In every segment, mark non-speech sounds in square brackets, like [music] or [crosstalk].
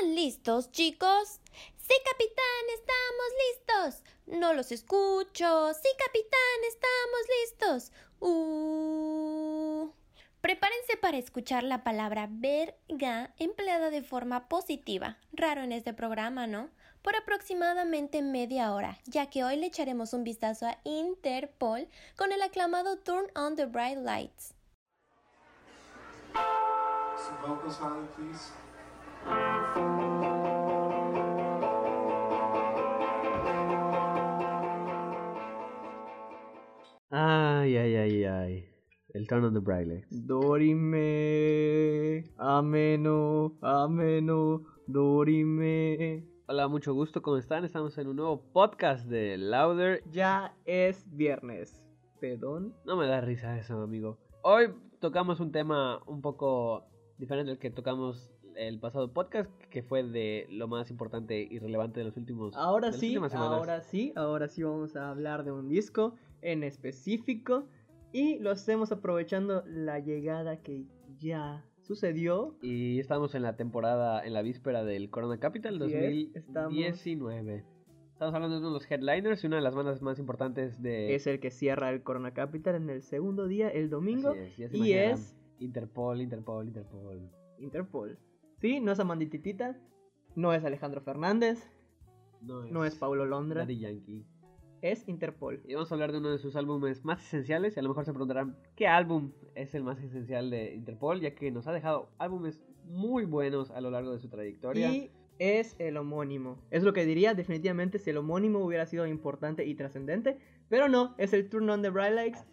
¿Están listos, chicos? Sí, capitán, estamos listos. No los escucho. Sí, capitán, estamos listos. Uh. Prepárense para escuchar la palabra verga empleada de forma positiva. Raro en este programa, ¿no? Por aproximadamente media hora, ya que hoy le echaremos un vistazo a Interpol con el aclamado Turn on the Bright Lights. Ay, ay, ay, ay. El the Bright Lights. Dorime, ameno, ameno, dorime. Hola, mucho gusto, ¿cómo están? Estamos en un nuevo podcast de Louder. Ya es viernes. Perdón. No me da risa eso, amigo. Hoy tocamos un tema un poco diferente al que tocamos el pasado podcast, que fue de lo más importante y relevante de los últimos Ahora de sí, ahora sí, ahora sí vamos a hablar de un disco en específico y lo hacemos aprovechando la llegada que ya sucedió. Y estamos en la temporada, en la víspera del Corona Capital Así es, estamos- 2019. Estamos hablando de uno de los headliners y una de las bandas más importantes de... Es el que cierra el Corona Capital en el segundo día, el domingo, es, y es Interpol, Interpol, Interpol. Interpol. Sí, no es Amandititita, no es Alejandro Fernández, No es, no es Paulo Londra, Daddy Yankee. Es Interpol. Y vamos a hablar de uno de sus álbumes más esenciales. Y a lo mejor se preguntarán qué álbum es el más esencial de Interpol, ya que nos ha dejado álbumes muy buenos a lo largo de su trayectoria. Y es el homónimo. Es lo que diría definitivamente si el homónimo hubiera sido importante y trascendente. Pero no, es el Turn on the Bright Lights,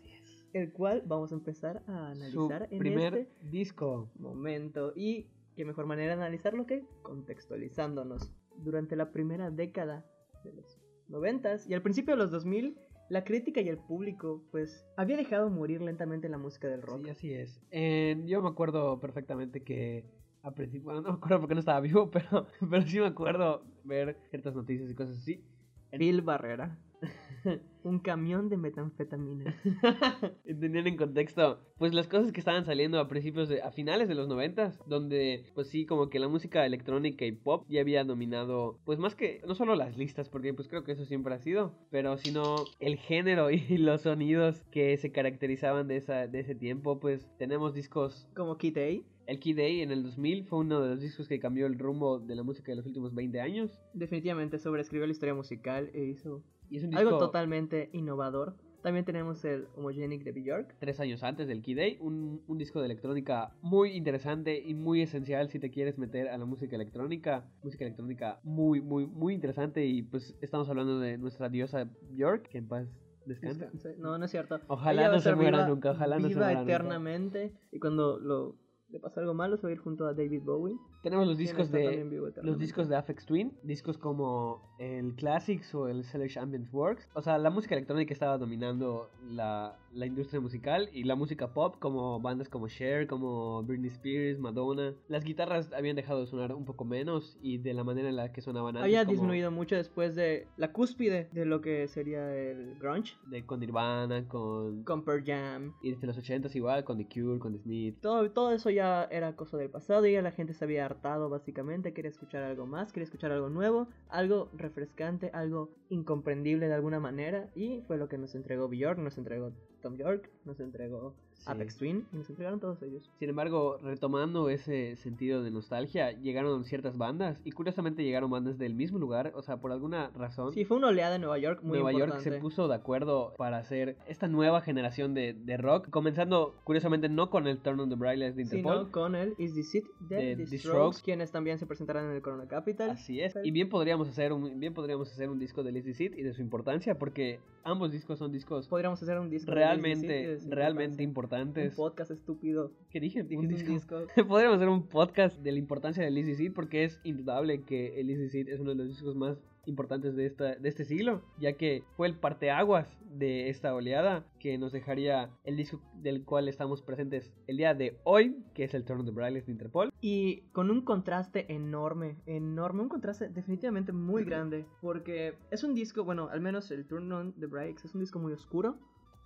el cual vamos a empezar a Su analizar en primer este disco. momento. Y qué mejor manera de analizarlo que contextualizándonos. Durante la primera década de los noventas y al principio de los 2000, la crítica y el público pues había dejado morir lentamente la música del rock. Sí, así es. Eh, yo me acuerdo perfectamente que a principio, bueno, no me acuerdo porque no estaba [laughs] vivo, pero, pero sí me acuerdo ver ciertas noticias y cosas así. Bill Barrera. [laughs] Un camión de metanfetamina. [laughs] Entendían en contexto, pues las cosas que estaban saliendo a principios de, a finales de los noventas, donde pues sí, como que la música electrónica y pop ya había dominado, pues más que, no solo las listas, porque pues creo que eso siempre ha sido, pero sino el género [laughs] y los sonidos que se caracterizaban de, esa, de ese tiempo, pues tenemos discos, Como Kid A. el Kid A en el 2000 fue uno de los discos que cambió el rumbo de la música de los últimos 20 años, Definitivamente sobreescribió la historia musical e hizo y es un disco algo totalmente innovador. También tenemos el Homogenic de Bjork. tres años antes del Kid A, un, un disco de electrónica muy interesante y muy esencial si te quieres meter a la música electrónica. Música electrónica muy, muy, muy interesante y pues estamos hablando de nuestra diosa Björk, que en paz. Descanse. No, no es cierto. Ojalá Ella no se muera viva- nunca, ojalá no se viva muera nunca. eternamente. Y cuando lo, le pasa algo malo, se va a ir junto a David Bowie. Tenemos los discos de los discos de Afex Twin, discos como el Classics o el Select Ambient Works. O sea, la música electrónica estaba dominando la, la industria musical y la música pop como bandas como Cher, como Britney Spears, Madonna. Las guitarras habían dejado de sonar un poco menos y de la manera en la que sonaban antes. Había como disminuido mucho después de la cúspide de lo que sería el grunge. De, con Nirvana, con... Con Pearl Jam. Y desde los 80s igual, con The Cure, con The Smiths. Todo, todo eso ya era cosa del pasado y ya la gente se había hartado básicamente, quería escuchar algo más, quería escuchar algo nuevo, algo refrescante, algo incomprendible de alguna manera y fue lo que nos entregó Bjork, nos entregó Tom York, nos entregó Sí. Apex Twin y nos entregaron todos ellos. Sin embargo, retomando ese sentido de nostalgia, llegaron ciertas bandas y curiosamente llegaron bandas del mismo lugar, o sea, por alguna razón. Sí, fue una oleada en Nueva York muy Nueva York importante. se puso de acuerdo para hacer esta nueva generación de, de rock, comenzando curiosamente no con el Turn on the Bright Lights de Interpol, sino con el Is This It de, The, Strokes, Strokes. quienes también se presentarán en el Corona Capital. Así es. Y bien podríamos hacer un bien podríamos hacer un disco de Lazy Seed y de su importancia porque ambos discos son discos Podríamos hacer un disco realmente Is This It de realmente Un podcast estúpido. ¿Qué dije? Dije Un disco. disco. [laughs] Podríamos hacer un podcast de la importancia del Easy Seed porque es indudable que el Easy Seed es uno de los discos más importantes de, esta, de este siglo, ya que fue el parteaguas de esta oleada que nos dejaría el disco del cual estamos presentes el día de hoy, que es el Turn of the Bright Lights de Interpol. Y con un contraste enorme, enorme, un contraste definitivamente muy grande, porque es un disco, bueno, al menos el Turn on the Breaks es un disco muy oscuro.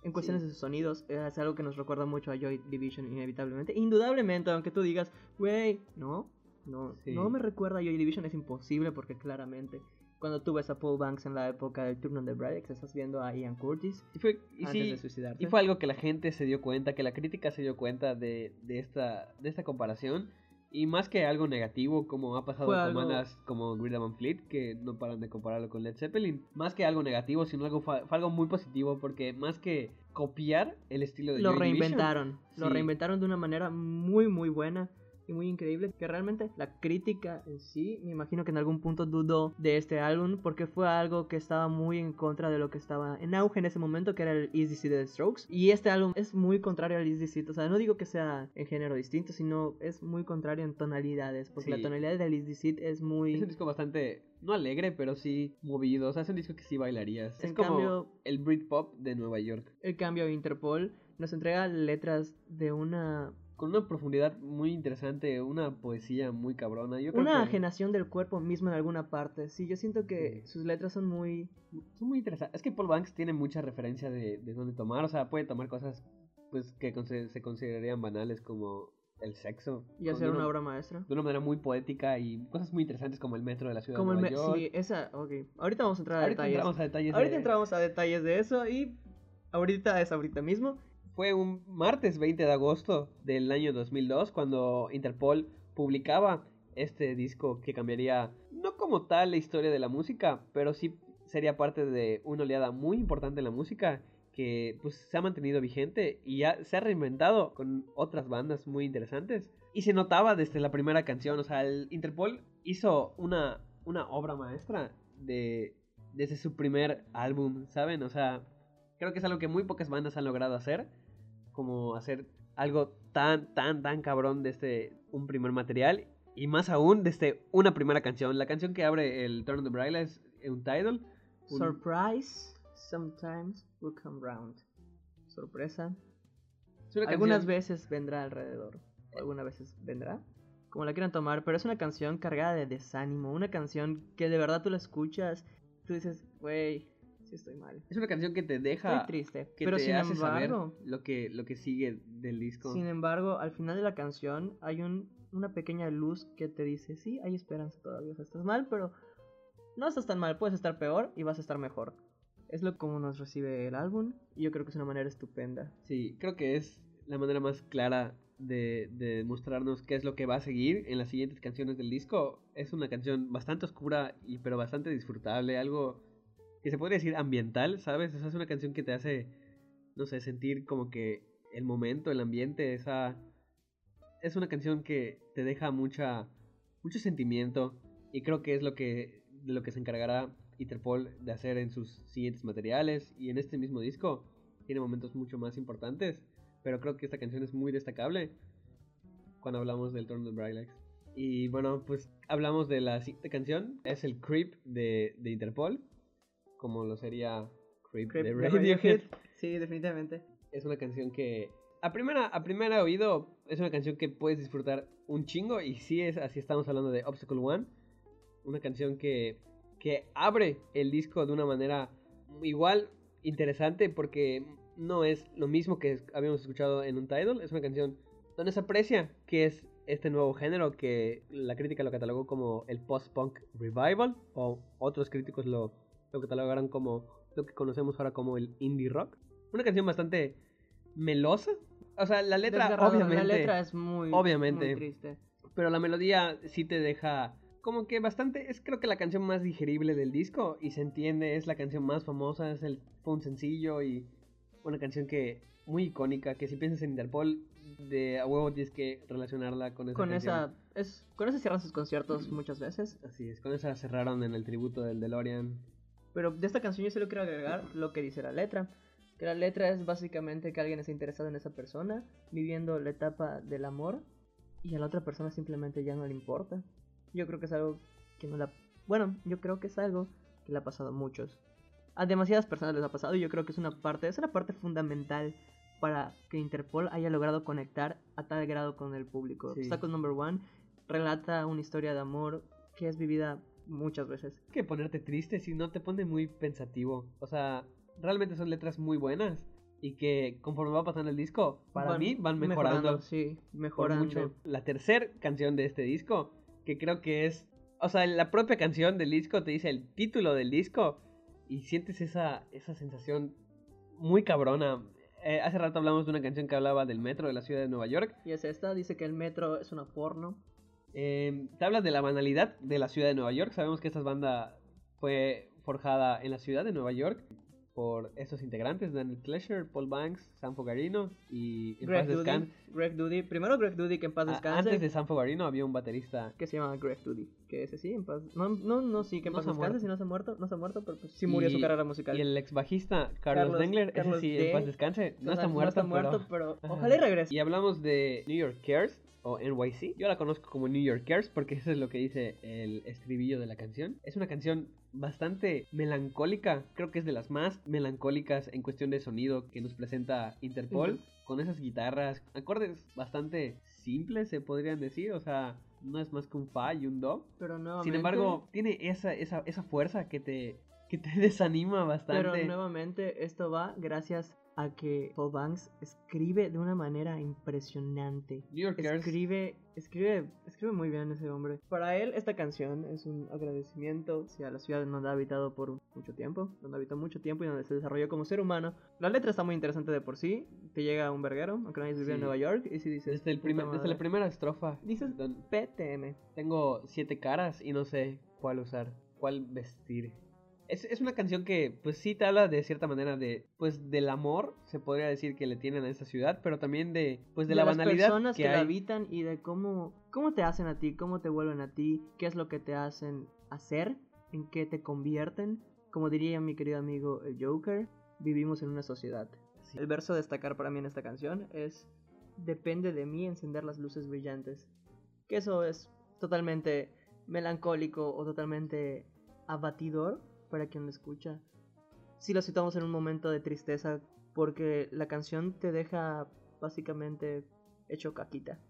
En cuestiones Sí. de sus sonidos, es algo que nos recuerda mucho a Joy Division, inevitablemente. Indudablemente, aunque tú digas, güey, no, No, Sí. no me recuerda a Joy Division, es imposible porque claramente cuando tú ves a Paul Banks en la época del Turn on the Bridex, estás viendo a Ian Curtis Y fue, y antes sí, de suicidarse. y fue algo que la gente se dio cuenta, que la crítica se dio cuenta de, de, esta, de esta comparación. Y más que algo negativo, como ha pasado Fue con algo- bandas como Greta Van Fleet, que no paran de compararlo con Led Zeppelin. Más que algo negativo, sino algo algo muy positivo, porque más que copiar el estilo de lo Joy Division, reinventaron. Lo Sí. reinventaron de una manera muy, muy buena y muy increíble. Que realmente la crítica en sí, me imagino que en algún punto dudó de este álbum porque fue algo que estaba muy en contra de lo que estaba en auge en ese momento, que era el Easy Seat de The Strokes. Y este álbum es muy contrario al Easy Seat. O sea, no digo que sea en género distinto, sino es muy contrario en tonalidades. Porque Sí. la tonalidad del Easy Seat es muy. Es un disco bastante, no alegre, pero sí movido. O sea, es un disco que sí bailarías. En es como cambio- el Britpop de Nueva York. El cambio Interpol nos entrega letras de una Con una profundidad muy interesante, una poesía muy cabrona. Yo creo una que ajenación del cuerpo mismo en alguna parte. Sí, yo siento que Sí. sus letras son muy... son muy interesantes. Es que Paul Banks tiene mucha referencia de, de dónde tomar. O sea, puede tomar cosas pues que se considerarían banales como el sexo. y hacer una obra maestra. De una manera muy poética y cosas muy interesantes como el metro de la ciudad Como de el... Nueva me- York. Sí, esa... Ok. Ahorita vamos a entrar a Ahorita detalles. entramos a detalles. Ahorita de- entramos a detalles de eso y... Ahorita es ahorita mismo. Fue un martes 20 de agosto del año 2002 cuando Interpol publicaba este disco que cambiaría no como tal la historia de la música, pero sí sería parte de una oleada muy importante en la música que pues se ha mantenido vigente y ya se ha reinventado con otras bandas muy interesantes. Y se notaba desde la primera canción, o sea, Interpol hizo una, una obra maestra de, desde su primer álbum, ¿saben? O sea, creo que es algo que muy pocas bandas han logrado hacer, como hacer algo tan, tan, tan cabrón desde un primer material y más aún desde una primera canción. La canción que abre el Turn of the Braille es. Un- Surprise sometimes will come round. Sorpresa. es una Algunas canción- veces vendrá alrededor. Algunas veces vendrá. Como la quieran tomar. Pero es una canción cargada de desánimo. Una canción que de verdad tú la escuchas. Tú dices, wey, estoy mal. Es una canción que te deja. Estoy triste. que Pero te sin hace saber embargo, lo que, lo que sigue del disco. sin embargo, al final de la canción hay un, una pequeña luz que te dice, sí, hay esperanza todavía. O sea, estás mal, pero no estás tan mal. Puedes estar peor y vas a estar mejor. Es lo como nos recibe el álbum. Y yo creo que es una manera estupenda. Sí, creo que es la manera más clara de, de mostrarnos qué es lo que va a seguir en las siguientes canciones del disco. Es una canción bastante oscura, y, pero bastante disfrutable, algo que se podría decir ambiental, ¿sabes? O sea, es una canción que te hace, no sé, sentir como que el momento, el ambiente, esa... Es una canción que te deja mucha, mucho sentimiento y creo que es lo que, de lo que se encargará Interpol de hacer en sus siguientes materiales y en este mismo disco tiene momentos mucho más importantes, pero creo que esta canción es muy destacable cuando hablamos del the Bright Lights. Y bueno, pues hablamos de la siguiente canción, es el Creep de, de Interpol, como lo sería Creep, Creep de. Radiohead. [laughs] Sí, definitivamente. Es una canción que a primera, a primera oído es una canción que puedes disfrutar un chingo y sí es así estamos hablando de Obstacle One, una canción que, que abre el disco de una manera igual interesante porque no es lo mismo que habíamos escuchado en un title, es una canción donde se aprecia que es este nuevo género que la crítica lo catalogó como el post-punk revival o otros críticos lo, lo catalogaron como lo que conocemos ahora como el indie rock. Una canción bastante melosa. O sea, la letra Desgarrador, obviamente... La letra es muy, obviamente. muy triste. Pero la melodía sí te deja como que bastante, es creo que la canción más digerible del disco y se entiende, es la canción más famosa, es el, fue un sencillo y una canción que muy icónica, que si piensas en Interpol, de a huevo tienes que relacionarla con esa Con canción. esa, es, con esa cierran sus conciertos [clears throat] muchas veces. Así es, con esa cerraron en el tributo del DeLorean. Pero de esta canción yo solo quiero agregar lo que dice la letra. Que la letra es básicamente que alguien está interesado en esa persona, viviendo la etapa del amor, y a la otra persona simplemente ya no le importa. Yo creo que es algo que no la... Bueno, yo creo que es algo que le ha pasado a muchos. A demasiadas personas les ha pasado y yo creo que es una parte, es una parte fundamental para que Interpol haya logrado conectar a tal grado con el público. Sí. Obstacle Number One relata una historia de amor que es vivida muchas veces. que ponerte triste si no te pone muy pensativo. O sea, realmente son letras muy buenas y que conforme va pasando el disco, para mí van mejorando. Sí, por mejorando. mucho. La tercera canción de este disco que creo que es, o sea, la propia canción del disco te dice el título del disco y sientes esa, esa sensación muy cabrona. Eh, hace rato hablamos de una canción que hablaba del metro de la ciudad de Nueva York. Y es esta, dice que el metro es una porno. Eh, te habla de la banalidad de la ciudad de Nueva York. Sabemos que esta banda fue forjada en la ciudad de Nueva York por estos integrantes, Daniel Klesher, Paul Banks, Sam Fogarino y en Greg paz Doody. descanse. Greg Doody. Primero Greg Doody, que en paz descanse. Antes de Sam Fogarino había un baterista Que se llama Greg Doody. Que ese sí, en paz. No, no, no sí, que en No paz descanse, si no se ha muerto. No se ha muerto, pero pues sí murió su Y- carrera musical. Y el ex bajista Carlos, Carlos- Dengler, ese Carlos sí, D. en paz descanse, no O sea, está muerto, está muerto, pero... pero, ojalá y regrese. Y hablamos de New Yorkers o NYC. Yo la conozco como New Yorkers porque eso es lo que dice el estribillo de la canción. Es una canción bastante melancólica, creo que es de las más melancólicas en cuestión de sonido que nos presenta Interpol, con esas guitarras, acordes bastante simples se podrían decir, o sea, no es más que un fa y un do. Pero nuevamente. Sin embargo, tiene esa, esa, esa fuerza que te, que te [laughs] desanima bastante. Pero nuevamente esto va gracias a que Paul Banks escribe de una manera impresionante. New Escribe, escribe, escribe muy bien ese hombre. Para él esta canción es un agradecimiento hacia la ciudad donde ha habitado por mucho tiempo, donde habitó mucho tiempo y donde se desarrolló como ser humano. La letra está muy interesante de por sí. Te llega un verguero, aunque vive en Sí. Nueva York y si dices desde, el "Puta primer, desde la madre". primera estrofa. dices don- PTM. Tengo siete caras y no sé cuál usar, cuál vestir. Es, es una canción que, pues sí te habla de cierta manera de, pues del amor, se podría decir que le tienen a esta ciudad, pero también de, pues de, la las banalidad personas que, que, la habitan y de cómo, cómo te hacen a ti, cómo te vuelven a ti, qué es lo que te hacen hacer, en qué te convierten. Como diría mi querido amigo el Joker, vivimos en una sociedad. Sí. El verso a destacar para mí en esta canción es Depende de mí encender las luces brillantes. Que eso es totalmente melancólico o totalmente abatidor para quien lo escucha. Si lo situamos en un momento de tristeza porque la canción te deja básicamente hecho caquita.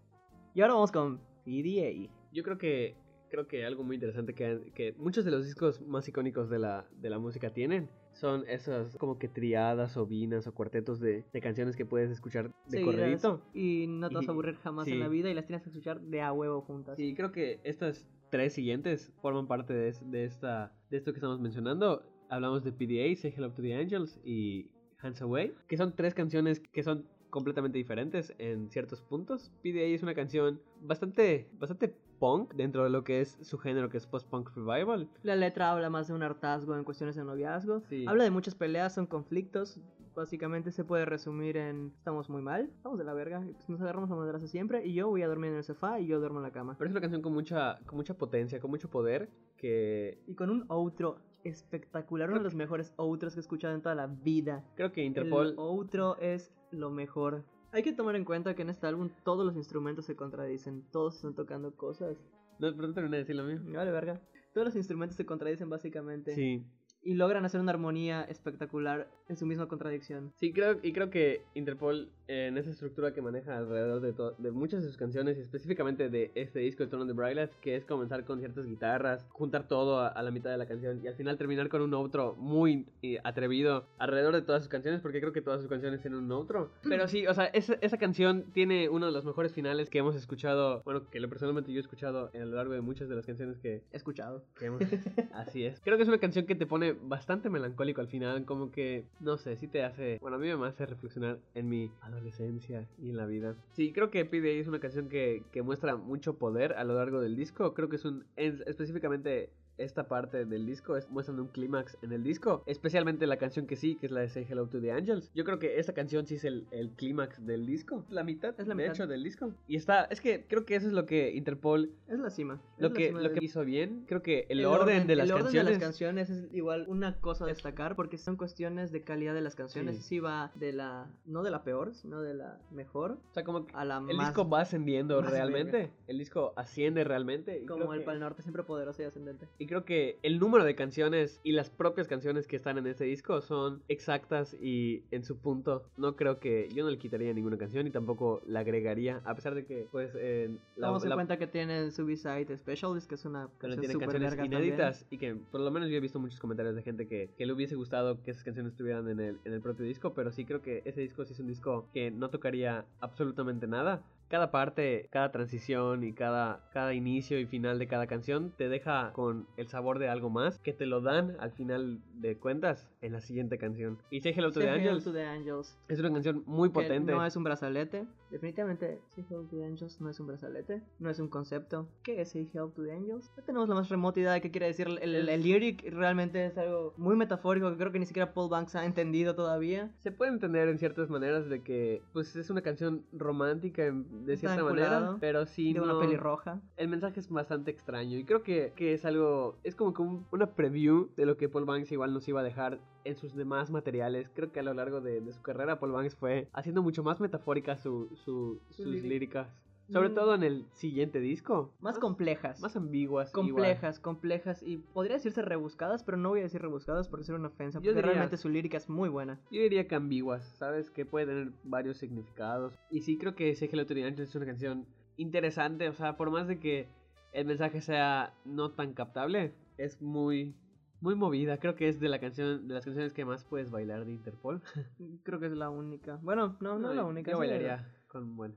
Y ahora vamos con PDA. Yo creo que creo que algo muy interesante que, que muchos de los discos más icónicos de la, de la música tienen son esas como que triadas o vinas o cuartetos de, de canciones que puedes escuchar de Seguidas, corredito. Y no te vas Y- a aburrir jamás sí. en la vida y las tienes que escuchar de a huevo juntas. Sí, creo que estas tres siguientes forman parte de, es- de esta, de esto que estamos mencionando. Hablamos de PDA, Say Hello to the Angels y Hands Away, que son tres canciones que son completamente diferentes en ciertos puntos. PDA es una canción bastante, bastante punk dentro de lo que es su género, que es post-punk revival. La letra habla más de un hartazgo en cuestiones de noviazgo. Sí. Habla de muchas peleas, son conflictos. Básicamente se puede resumir en estamos muy mal, estamos de la verga, y pues nos agarramos a madrazos siempre y yo voy a dormir en el sofá y yo duermo en la cama. Pero es una canción con mucha, con mucha potencia, con mucho poder, que Y con un outro espectacular, uno de los mejores outros que he escuchado en toda la vida. creo que El Interpol... outro es lo mejor. Hay que tomar en cuenta que en este álbum todos los instrumentos se contradicen, todos están tocando cosas. No, pero no terminé de decir lo mío. Me Vale, verga. Todos los instrumentos se contradicen básicamente. Sí. Y logran hacer una armonía espectacular en su misma contradicción. Sí, creo, y creo que Interpol, en esa estructura que maneja alrededor de, de muchas de sus canciones, y específicamente de este disco, El Trono de Brailas, que es comenzar con ciertas guitarras, juntar todo a, a la mitad de la canción y al final terminar con un outro muy eh, atrevido alrededor de todas sus canciones, porque creo que todas sus canciones tienen un outro. Pero sí, o sea, esa, esa canción tiene uno de los mejores finales que hemos escuchado, bueno, que personalmente yo he escuchado a lo largo de muchas de las canciones que, He escuchado. que hemos- [laughs] Así es. Creo que es una canción que te pone bastante melancólico al final, como que, no sé, sí te hace, bueno, a mí me hace reflexionar en mi adolescencia y en la vida. Sí, creo que PDA es una canción que, que muestra mucho poder a lo largo del disco. Creo que es un, es- específicamente esta parte del disco es muestran un clímax en el disco, especialmente la canción que sí, que es la de Say Hello to the Angels. Yo creo que esta canción sí es el, el clímax del disco, la mitad, Es la de mitad. hecho del disco. Y está, es que creo que eso es lo que Interpol Es la cima. lo la que, cima lo del- que hizo bien, creo que el, orden, de las el orden canciones. de las canciones es igual una cosa a destacar porque son cuestiones de calidad de las canciones. Sí. Sí. va de la, no de la peor, sino de la mejor o sea, como que a la el más. disco va ascendiendo más realmente. El disco asciende realmente. Y como el que- Pal Norte, siempre poderoso y ascendente. Y creo que el número de canciones y las propias canciones que están en este disco son exactas y en su punto. No creo que yo no le quitaría ninguna canción y tampoco la agregaría, a pesar de que, pues, eh, la, Vamos en la- cuenta que tienen Suicide Specialist, que es una canción tiene canciones inéditas y que por lo menos yo he visto muchos comentarios de gente que, que le hubiese gustado que esas canciones estuvieran en el, en el propio disco, pero sí creo que ese disco sí es un disco que no tocaría absolutamente nada. Cada parte, cada transición y cada, cada inicio y final de cada canción te deja con el sabor de algo más que te lo dan al final de cuentas en la siguiente canción. Y Say Hello to Say the Hello Angels to the Angels. es una canción muy potente. No es un brazalete. Definitivamente, Say Hello to the Angels no es un brazalete. No es un concepto. ¿Qué es Say Hello to the Angels? No tenemos la más remota idea de qué quiere decir. El, el, el lyric realmente es algo muy metafórico que creo que ni siquiera Paul Banks ha entendido todavía. Se puede entender en ciertas maneras de que pues es una canción romántica en- de cierta manera, pero sí de no... una pelirroja. El mensaje es bastante extraño y creo que, que es algo, es como que un- una preview de lo que Paul Banks igual nos iba a dejar en sus demás materiales. Creo que a lo largo de, de su carrera Paul Banks fue haciendo mucho más metafórica su, su- Su sus lírica. líricas. Sobre Mm. todo en el siguiente disco. Más complejas. Más ambiguas. igual. complejas, complejas y podría decirse rebuscadas, pero no voy a decir rebuscadas por ser una ofensa, Yo porque diría- realmente su lírica es muy buena. Yo diría que ambiguas, ¿sabes? Que puede tener varios significados. Y sí creo que Angels es una canción interesante, o sea, por más de que el mensaje sea no tan captable, es muy muy movida. Creo que es de la canción de las canciones que más puedes bailar de Interpol. [laughs] Creo que es la única. Bueno, no, no, es la única. Yo bailaría con bueno.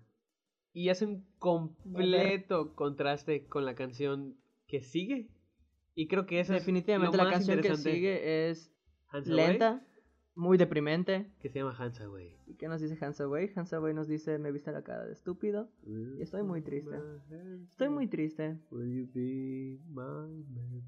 Y hace un completo contraste con la canción que sigue. Y creo que esa Definitivamente es lo la más canción que interesante. sigue es Hands Away, lenta, muy deprimente. que se llama Hands Away. ¿Y qué nos dice Hands Away? Hands Away nos dice, me viste la cara de estúpido. Y estoy muy triste. Estoy muy triste. Will you be my man?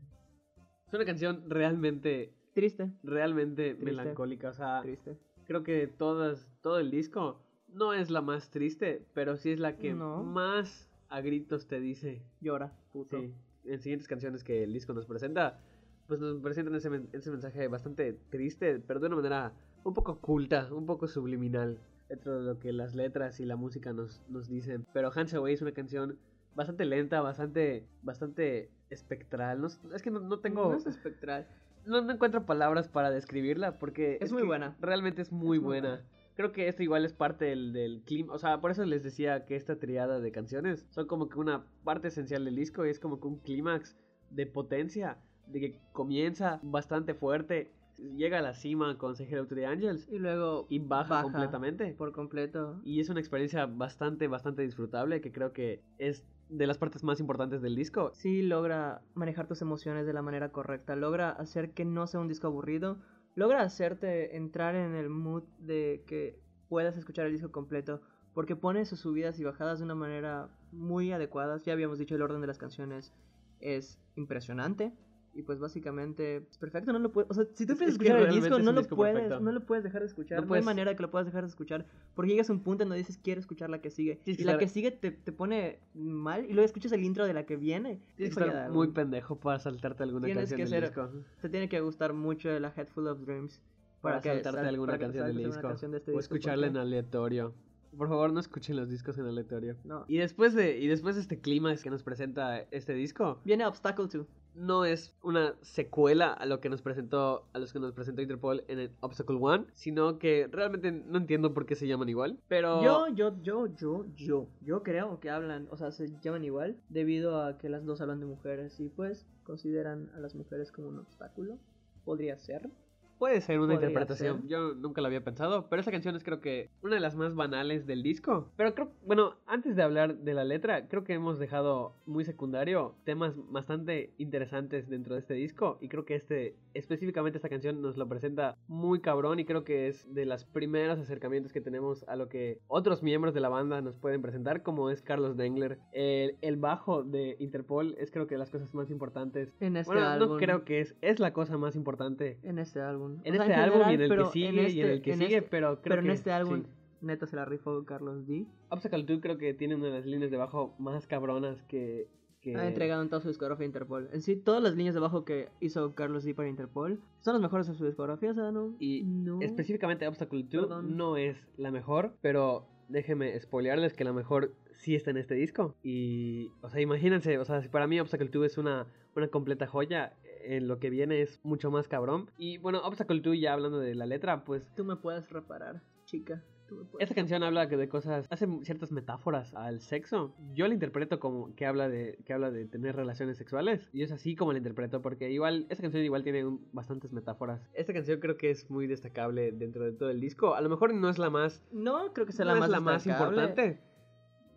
Es una canción realmente, Triste, realmente Triste. melancólica. O sea, triste. creo que todas, todo el disco no es la más triste, pero sí es la que No. más a gritos te dice. Llora, puto. Sí, en siguientes canciones que el disco nos presenta, pues nos presentan ese, men- ese mensaje bastante triste, pero de una manera un poco oculta, un poco subliminal, dentro de lo que las letras y la música nos, nos dicen. Pero Hands Away es una canción bastante lenta, bastante, bastante espectral. No, es que no, no tengo... No es espectral. No, no encuentro palabras para describirla porque Es muy buena. Realmente es muy Es muy buena. Creo que esto igual es parte del, del clima. O sea, por eso les decía que esta triada de canciones son como que una parte esencial del disco y es como que un clímax de potencia, de que comienza bastante fuerte, llega a la cima con Hello to the Angels Y luego y baja, completamente. por completo. Y es una experiencia bastante, bastante disfrutable que creo que es de las partes más importantes del disco. sí logra manejar tus emociones de la manera correcta, logra hacer que no sea un disco aburrido, logra hacerte entrar en el mood de que puedas escuchar el disco completo, porque pone sus subidas y bajadas de una manera muy adecuada. Ya habíamos dicho el orden de las canciones es impresionante. Y pues básicamente es perfecto, no lo puedes, o sea, si tú empiezas a es que escuchar el disco, no lo disco puedes, perfecto. no lo puedes dejar de escuchar, No no, puedes- hay manera que lo puedas dejar de escuchar, porque llegas a un punto en donde dices quiero escuchar la que sigue, Tienes y que la estar- que sigue te, te pone mal, y luego escuchas el intro de la que viene, Tienes que estar muy pendejo para saltarte alguna Tienes canción que del ser- disco. Te tiene que gustar mucho la Head Full of Dreams Para, que saltarte sal- alguna para canción del disco. canción de este o escucharla en aleatorio. Por favor, no escuchen los discos en aleatorio. No. Y después de, y después de este clima que nos presenta este disco, Viene Obstacle 2. No es una secuela a lo que nos presentó, a los que nos presentó Interpol en el Obstacle One, sino que realmente no entiendo por qué se llaman igual. Pero Yo, yo, yo, yo, yo, yo creo que hablan, o sea, se llaman igual debido a que las dos hablan de mujeres y pues consideran a las mujeres como un obstáculo. Podría ser. Puede ser una Podría interpretación. ser. Yo nunca lo había pensado. Pero esa canción es creo que una de las más banales del disco. Pero creo, bueno, antes de hablar de la letra, creo que hemos dejado muy secundario temas bastante interesantes dentro de este disco. Y creo que este, específicamente esta canción nos lo presenta muy cabrón. Y creo que es de los primeros acercamientos que tenemos a lo que otros miembros de la banda nos pueden presentar, como es Carlos Dengler. El, el bajo de Interpol es creo que de las cosas más importantes. En este Bueno, álbum. no creo que es, es la cosa más importante En este álbum. En O sea, este álbum y general, en el que sigue en y en este- el que en sigue, este- pero creo Pero en que este álbum, sí. neta se la rifó Carlos D. Obstacle 2 creo que tiene una de las líneas de bajo más cabronas que... que... Ha entregado en toda su discografía a Interpol. En sí, todas las líneas de bajo que hizo Carlos D para Interpol son las mejores de su discografía, o sea, no. Y no. específicamente Obstacle 2 Perdón. no es la mejor, pero déjenme spoilearles que la mejor sí está en este disco. Y, o sea, imagínense, o sea, si para mí Obstacle 2 es una, una completa joya, en lo que viene es mucho más cabrón. Y bueno, Obstacle 2 ya hablando de la letra, pues Tú me puedes reparar, chica. Esta canción habla que de cosas, hace ciertas metáforas al sexo. Yo la interpreto como que habla de que habla de tener relaciones sexuales y es así como la interpreto porque igual esta canción igual tiene un- bastantes metáforas. Esta canción creo que es muy destacable dentro de todo el disco. A lo mejor no es la más No creo que sea no la es más la más importante.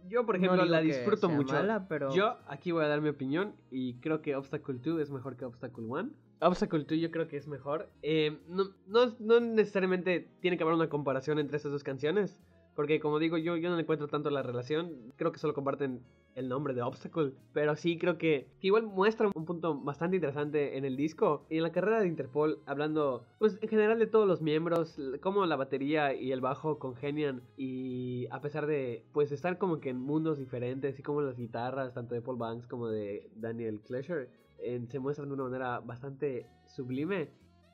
Yo, por ejemplo, la disfruto mucho. mala, pero- Yo aquí voy a dar mi opinión y creo que Obstacle 2 es mejor que Obstacle 1. Obstacle 2 yo creo que es mejor. Eh, no, no, no necesariamente tiene que haber una comparación entre estas dos canciones. Porque como digo, yo, yo no encuentro tanto la relación. Creo que solo comparten el nombre de Obstacle. Pero sí creo que, que igual muestra un punto bastante interesante en el disco. Y en la carrera de Interpol, hablando pues en general de todos los miembros, cómo la batería y el bajo congenian. Y a pesar de pues estar como que en mundos diferentes y como las guitarras, tanto de Paul Banks como de Daniel Klesher, se muestran de una manera bastante sublime.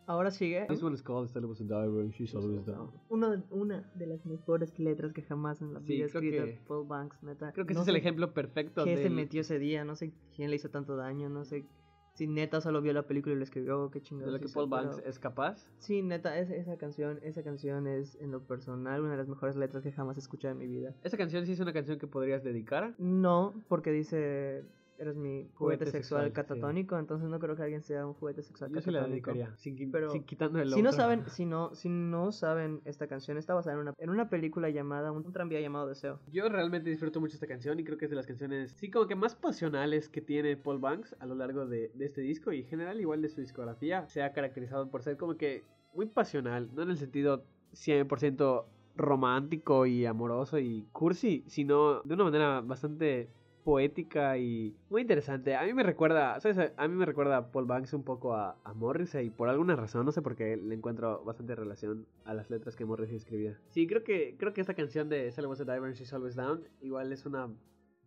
Ahora sigue. This one is called Stella was a diver she's always down. Una, una de las mejores letras que jamás en la Sí, vida creo escrita que- Paul Banks, neta. Creo que no ese es el ejemplo perfecto ¿Qué se del- metió ese día? No sé quién le hizo tanto daño, no sé si neta solo vio la película y lo escribió, qué chingados. de lo que hizo, Paul Banks pero- es capaz. Sí, neta, es- esa canción, esa canción es en lo personal una de las mejores letras que jamás he escuchado en mi vida. Esa canción sí es una canción que podrías dedicar. No, porque dice eres mi juguete, Juguete sexual, sexual, sí. catatónico, entonces no creo que alguien sea un juguete sexual Yo la catatónico. dedicaría, sin, qui- Pero sin quitando el Si no saben, si no, si no saben esta canción, está basada en una, en una película llamada Un tranvía llamado Deseo. Yo realmente disfruto mucho esta canción y creo que es de las canciones, sí, como que más pasionales que tiene Paul Banks a lo largo de, de este disco y en general igual de su discografía. Se ha caracterizado por ser como que muy pasional, no en el sentido 100% romántico y amoroso y cursi, sino de una manera bastante poética y muy interesante. A mí me recuerda, ¿sabes? A mí me recuerda Paul Banks un poco a, a Morrissey por alguna razón, no sé por qué le encuentro bastante relación a las letras que Morrissey escribía. Sí, creo que creo que esta canción de Sally Was a Diver and She's Always Down igual es una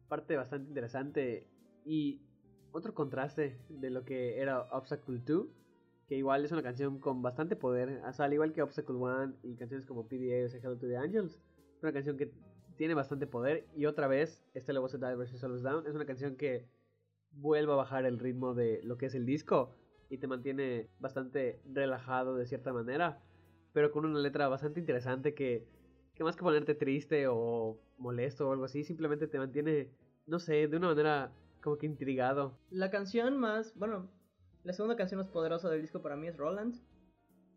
parte bastante interesante y otro contraste de lo que era Obstacle 2, que igual es una canción con bastante poder, o sea, al igual que Obstacle 1 y canciones como PDA o Say Hello to the Angels, una canción que tiene bastante poder y otra vez Was a Diver She's Always Down es una canción que vuelve a bajar el ritmo de lo que es el disco y te mantiene bastante relajado de cierta manera, pero con una letra bastante interesante que, que más que ponerte triste o molesto o algo así, simplemente te mantiene, no sé, de una manera como que intrigado. La canción más, bueno, la segunda canción más poderosa del disco para mí es Roland.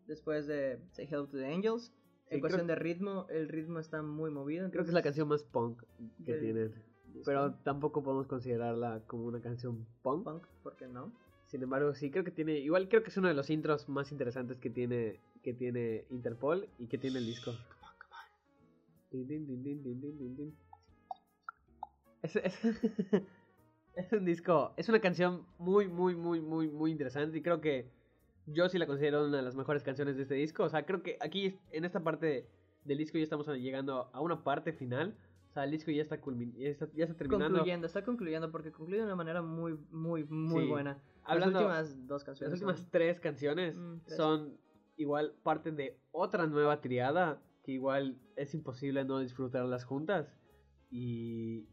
Después de Say Hello to the Angels. En cuestión creo- de ritmo, el ritmo está muy movido. Creo que es la canción más punk que tienen, pero tampoco podemos considerarla como una canción punk. punk, ¿por qué no? Sin embargo, sí creo que tiene, igual creo que es uno de los intros más interesantes que tiene que tiene Interpol y que tiene el disco. Din, din, din, din, din, din, din. Es, es, [laughs] es un disco, es una canción muy, muy, muy, muy, muy interesante y creo que yo sí la considero una de las mejores canciones de este disco. O sea, creo que aquí en esta parte del disco ya estamos llegando a una parte final. O sea, el disco ya está, ya está, ya está terminando. Concluyendo, está concluyendo porque concluye de una manera muy, muy, muy Sí. buena. Hablando- Las últimas dos canciones. Las últimas son- tres canciones Mm, tres. son igual parte de otra nueva triada que igual es imposible no disfrutarlas juntas y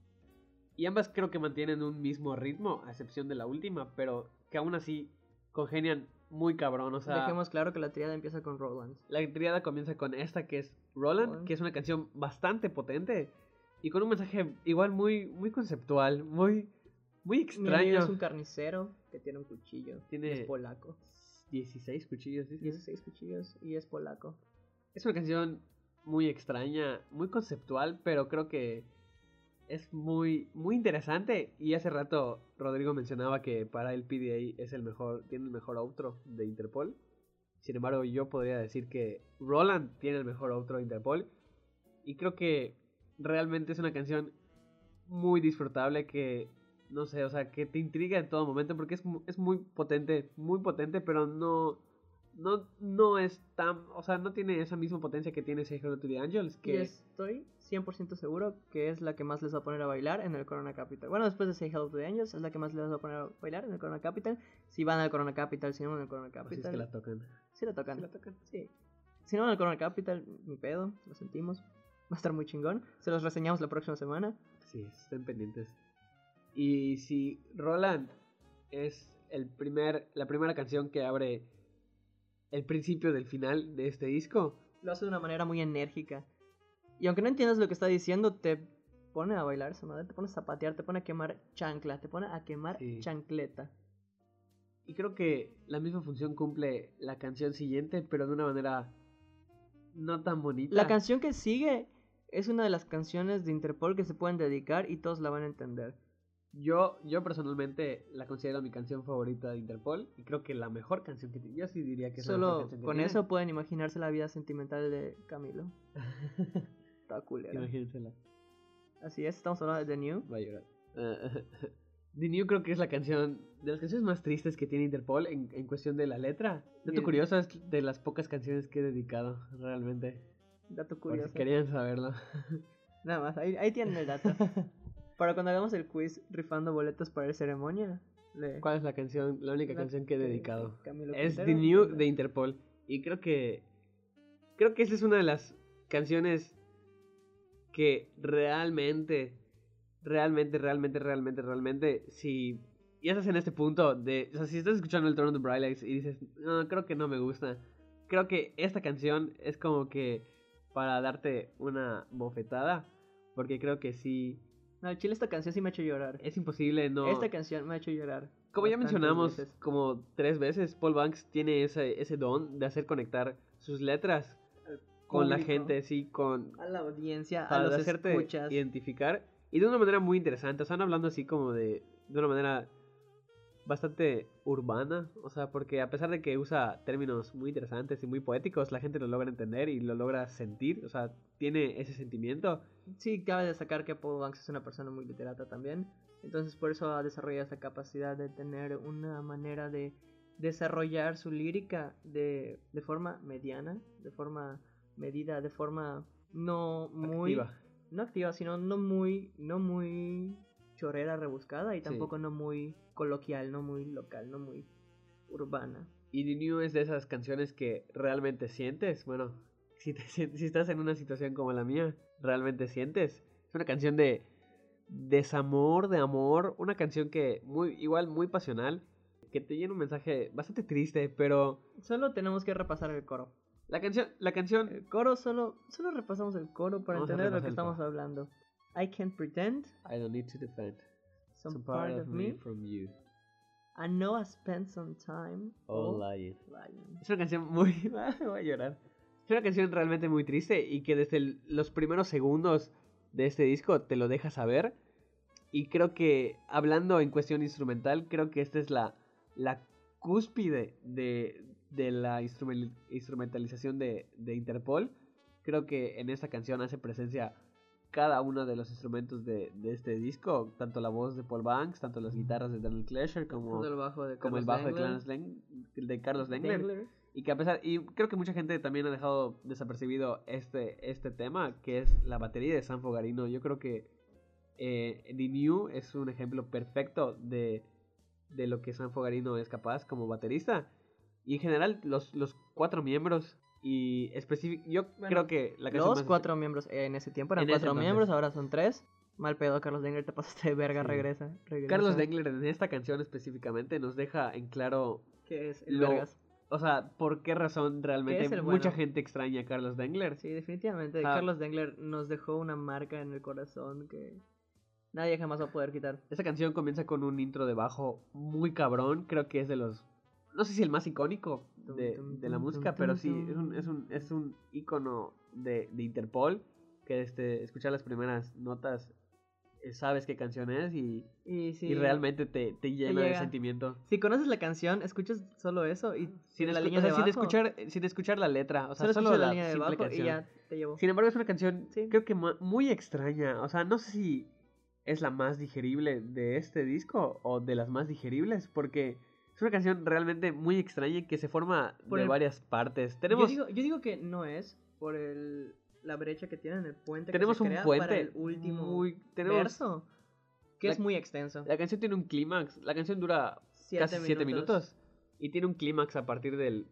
y ambas creo que mantienen un mismo ritmo a excepción de la última pero que aún así congenian muy cabrón o sea Dejemos claro que la triada empieza con Roland. la triada comienza con esta que es Roland Roland. que es una canción bastante potente y con un mensaje igual muy muy conceptual muy muy extraño es un carnicero que tiene un cuchillo. Tiene- Es polaco. 16 cuchillos dices? 16 cuchillos y es polaco. Es una canción muy extraña, muy conceptual, pero creo que es muy, muy interesante. Y hace rato Rodrigo mencionaba que para el PDA es el mejor, tiene el mejor outro de Interpol. Sin embargo, yo podría decir que Roland tiene el mejor outro de Interpol. Y creo que realmente es una canción muy disfrutable que, no sé, o sea, que te intriga en todo momento porque es, es muy potente, muy potente, pero no, no, no es tan, o sea, no tiene esa misma potencia que tiene Say Hello to the Angels, Y que estoy 100% seguro que es la que más les va a poner a bailar en el Corona Capital. Bueno, después de Say Hello to the Angels, es la que más les va a poner a bailar en el Corona Capital. Si van al Corona Capital, si no van al Corona así es Capital. que la tocan. Sí la tocan. Sí la tocan. Sí. Si no van al Corona Capital, mi pedo, lo sentimos. Va a estar muy chingón. Se los reseñamos la próxima semana. Sí, estén pendientes. Y si Roland es el primer, la primera canción que abre el principio del final de este disco, Lo hace de una manera muy enérgica. Y aunque no entiendas lo que está diciendo, te pone a bailar esa madre, te pone a zapatear, te pone a quemar chancla, te pone a quemar Sí. chancleta. y creo que la misma función cumple la canción siguiente, pero de una manera no tan bonita. La canción que sigue es una de las canciones de Interpol que se pueden dedicar y todos la van a entender. Yo, yo personalmente la considero mi canción favorita de Interpol y creo que la mejor canción que tiene. Yo sí diría que es la mejor Solo canción que con tiene. eso pueden imaginarse la vida sentimental de Camilo. [laughs] Está culera. Imagínensela. Así es, estamos hablando de The New. Va a llorar. [laughs] The New creo que es la canción de las canciones más tristes que tiene Interpol en, en cuestión de la letra. Dato Bien. curioso es de las pocas canciones que he dedicado, realmente. Dato Por si curioso. querían saberlo. Nada más, ahí, ahí tienen el dato. [laughs] Para cuando hagamos el quiz rifando boletos para el ceremonia. le- ¿Cuál es la canción, la única la canción que he dedicado? Camilo Es Quintero, The New de Interpol. Y creo que. Creo que esa es una de las canciones que realmente. Realmente, realmente, realmente, realmente. Si ya estás en este punto de. O sea, si estás escuchando el the Bright Lights y dices, no, creo que no me gusta. Creo que esta canción es como que para darte una bofetada. Porque creo que sí. No, chile esta canción sí me ha hecho llorar. Es imposible no. Esta canción me ha hecho llorar. Como ya mencionamos veces. como tres veces, Paul Banks tiene ese, ese don de hacer conectar sus letras con la gente, sí, con A la audiencia, a los hacerte escuchas. identificar y de una manera muy interesante. O sea, están hablando así como de de una manera bastante urbana, o sea, porque a pesar de que usa términos muy interesantes y muy poéticos, la gente lo logra entender y lo logra sentir, o sea, tiene ese sentimiento. Sí, cabe destacar que Paul Banks es una persona muy literata también. Entonces por eso ha desarrollado esa capacidad de tener una manera de desarrollar su lírica de, de forma mediana, de forma medida, de forma no muy... activa. No activa, sino no muy, no muy chorera rebuscada y Sí. tampoco no muy coloquial, no muy local, no muy urbana. Y The New es de esas canciones que realmente sientes. Bueno, si, te si estás en una situación como la mía, realmente sientes. Es una canción de desamor, de amor. Una canción que, muy igual, muy pasional. Que te llena un mensaje bastante triste, pero Solo tenemos que repasar el coro. la canción, la canción El coro solo, solo repasamos el coro para Vamos entender de lo que estamos hablando. I can't pretend I don't need to defend some, part, of me. from you. I know I spent some time All lying. lying. Es una canción muy... Me [laughs] voy a llorar. Es una canción realmente muy triste y que desde el- los primeros segundos de este disco te lo deja saber. Y creo que, hablando en cuestión instrumental, creo que esta es la, la cúspide de, de la instrumen- instrumentalización de, de Interpol. Creo que en esta canción hace presencia cada uno de los instrumentos de, de este disco, tanto la voz de Paul Banks, tanto las guitarras de Daniel Klesher como, el bajo de como el Carlos bajo de, Dengler. Clarence Leng- de Carlos Dengler. Dengler. Y que a pesar, y creo que mucha gente también ha dejado desapercibido este, este tema, que es la batería de San Fogarino. Yo creo que eh, The New es un ejemplo perfecto de, de lo que San Fogarino es capaz como baterista. Y en general, los, los cuatro miembros, y específico, yo Bueno, creo que la canción Los más- cuatro miembros en ese tiempo eran En cuatro miembros, ahora son tres. Mal pedo, Carlos Dengler, te pasaste de verga, Sí. regresa, regresa. Carlos Dengler en esta canción específicamente nos deja en claro, ¿Qué es el lo- vergas? o sea, por qué razón realmente el mucha bueno? gente extraña a Carlos Dengler. Sí, definitivamente. Ah. Carlos Dengler nos dejó una marca en el corazón que nadie jamás va a poder quitar. Esta canción comienza con un intro de bajo muy cabrón. Creo que es de los. No sé si el más icónico de, de la música, pero sí, es un, es un, es un icono de, de Interpol. Que este, escuchar las primeras notas, eh, sabes qué canción es y, Y, sí, y realmente te, te llena de llega. sentimiento. Si conoces la canción, escuchas solo eso y Sin, la línea o sea, de sin escuchar, sin escuchar la letra, o sea, solo, solo, la, la línea de bajo canción. y ya te llevo. Sin embargo, es una canción, Sí. creo que mu- muy extraña. O sea, no sé si es la más digerible de este disco o de las más digeribles, porque es una canción realmente muy extraña que se forma Por de el- varias partes. Yo digo, yo digo que no es por el, la brecha que tiene en el puente tenemos que se un crea puente para el último muy, tenemos, verso, que la- es muy extenso. La canción tiene un clímax. La canción dura Siete casi 7 minutos. Y tiene un clímax a partir del.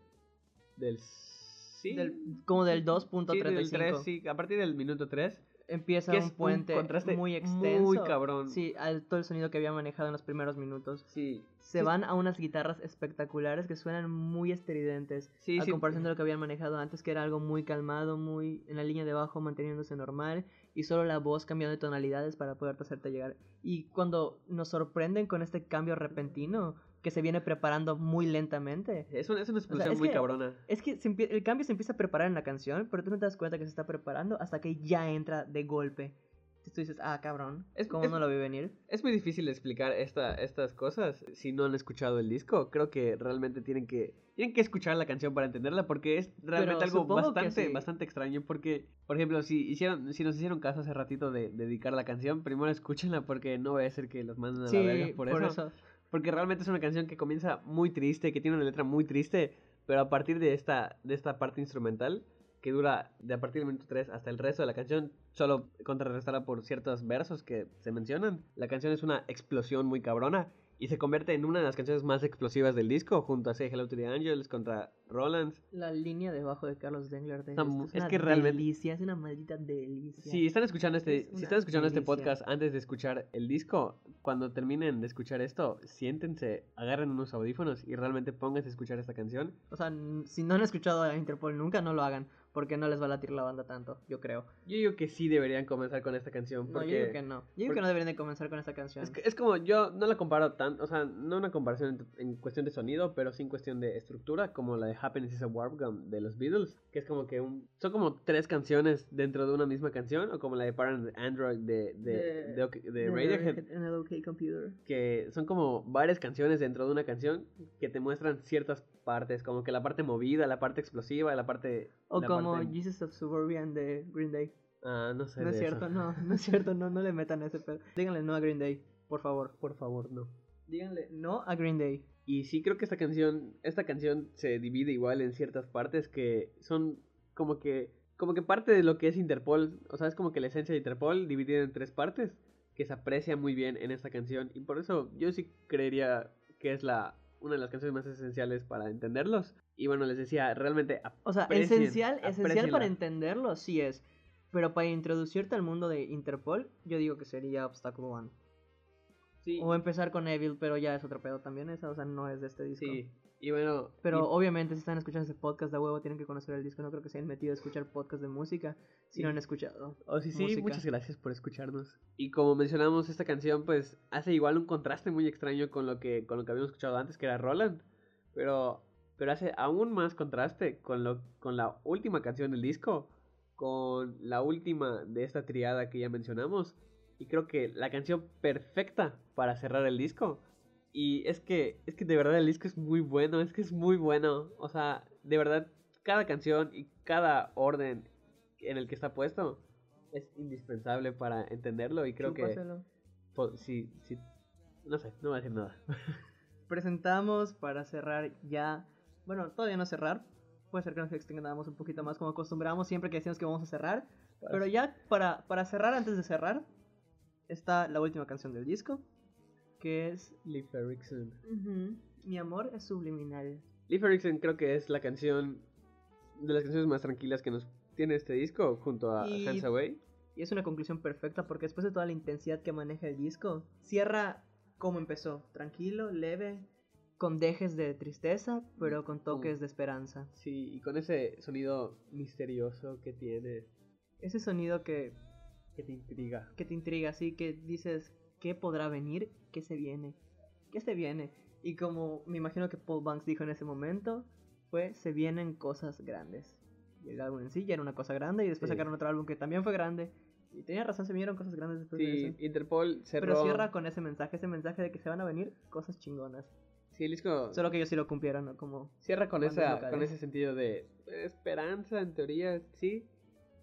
del sí, Del- como del sí, 2.35. del 3, sí, a partir del minuto 3. Empieza un puente muy extenso. muy cabrón. Sí, al todo el sonido que había manejado en los primeros minutos. Sí. Se Sí, van a unas guitarras espectaculares que suenan muy estridentes. Sí, a sí. comparación de lo que habían manejado antes, que era algo muy calmado, muy en la línea de bajo manteniéndose normal y solo la voz cambiando de tonalidades para poder hacerte llegar. Y cuando nos sorprenden con este cambio repentino, que se viene preparando muy lentamente. Es una, es una explosión es muy que- cabrona. Es que se el cambio se empieza a preparar en la canción, pero tú no te das cuenta que se está preparando hasta que ya entra de golpe. Entonces tú dices, ah, cabrón, Es- ¿cómo es- no lo vi venir? Es muy difícil explicar esta, estas cosas si no han escuchado el disco. Creo que realmente tienen que, tienen que escuchar la canción para entenderla porque es realmente algo bastante, sí. bastante extraño. Porque, por ejemplo, si, hicieron, si nos hicieron caso hace ratito de, de dedicar la canción, primero escúchenla porque no va a ser que los manden a la verga por, eso. Porque realmente es una canción que comienza muy triste, que tiene una letra muy triste, pero a partir de esta, de esta parte instrumental, que dura de a partir del minuto 3 hasta el resto de la canción, solo contrarrestada por ciertos versos que se mencionan, la canción es una explosión muy cabrona y se convierte en una de las canciones más explosivas del disco, junto a Say Hello to the Angels, contra Rollins. La línea debajo de Carlos Dengler de es, que realmente- delicia, es una maldita delicia. Si están escuchando este, Es si están escuchando este podcast antes de escuchar el disco, cuando terminen de escuchar esto, siéntense, agarren unos audífonos y realmente pónganse a escuchar esta canción. O sea, si no han escuchado a Interpol nunca, no lo hagan, porque no les va a latir la banda tanto, yo creo. Yo digo que sí deberían comenzar con esta canción. No, yo digo que no. Yo digo porque- que no deberían de comenzar con esta canción. es, que- es como yo no la comparo tanto, o sea, no una comparación en, en cuestión de sonido, pero sí en cuestión de estructura, como la de Happiness is a Warp Gun de los Beatles, que es como que un, son como tres canciones dentro de una misma canción, o como la de Parent Android de, de, De- de, OK- de Radiohead, En el OK Computer. que son como varias canciones dentro de una canción que te muestran ciertas partes, como que la parte movida, la parte explosiva, la parte... O la como parte- Jesus of Suburban de Green Day. Ah, no sé. No es de cierto, eso. no, [laughs] no es cierto, no, no le metan ese pedo. Díganle no a Green Day, por favor. Por favor, no. Díganle no a Green Day. Y sí creo que esta canción, esta canción se divide igual en ciertas partes que son como que, como que parte de lo que es Interpol, o sea, es como que la esencia de Interpol dividida en tres partes que se aprecia muy bien en esta canción y por eso yo sí creería que es la una de las canciones más esenciales para entenderlos. Y bueno, les decía, realmente O sea, esencial, esencial para entenderlo, sí es. Pero para introducirte al mundo de Interpol, yo digo que sería Obstacle One. Sí, O empezar con Evil, pero ya es otro pedo también esa, o sea, no es de este disco. sí. Y bueno, Pero y- obviamente si están escuchando este podcast de huevo tienen que conocer el disco, no creo que se hayan metido a escuchar podcast de música si Sí. no han escuchado. Oh, sí, sí, música. muchas gracias por escucharnos. Y como mencionamos, esta canción pues hace igual un contraste muy extraño con lo que, con lo que habíamos escuchado antes, que era Roland. Pero, pero hace aún más contraste con, lo, con la última canción del disco, con la última de esta triada que ya mencionamos. Y creo que la canción perfecta para cerrar el disco. Y es que, es que de verdad el disco es muy bueno, es que es muy bueno. O sea, de verdad, cada canción y cada orden en el que está puesto es indispensable para entenderlo y creo que Chúpaselo. sí, no sé, no voy a decir nada. [laughs] Presentamos para cerrar ya. Bueno, todavía no cerrar. Puede ser que nos extendamos un poquito más como acostumbramos siempre que decimos que vamos a cerrar. Pero ya para, para cerrar, antes de cerrar, está la última canción del disco. Que es Leif Erikson. Mi amor es subliminal. Leif Erikson creo que es la canción de las canciones más tranquilas que nos tiene este disco junto a Y- Hands Away. Y es una conclusión perfecta porque después de toda la intensidad que maneja el disco, cierra como empezó, tranquilo, leve, con dejes de tristeza, pero con toques de esperanza. Sí, y con ese sonido misterioso que tiene, Ese sonido que, que te intriga. que te intriga, así que dices, ¿qué podrá venir? ¿Qué se viene? ¿Qué se viene? Y como me imagino que Paul Banks dijo en ese momento, fue, se vienen cosas grandes. Y el álbum en sí ya era una cosa grande y después Sí. sacaron otro álbum que también fue grande. Y tenía razón, se vinieron cosas grandes después de Sí, eso. Interpol cerró. Pero cierra con ese mensaje, ese mensaje de que se van a venir cosas chingonas. Sí, el disco Solo que ellos sí lo cumplieron, ¿no? Como... cierra con, esa, con ese sentido de esperanza, en teoría, sí.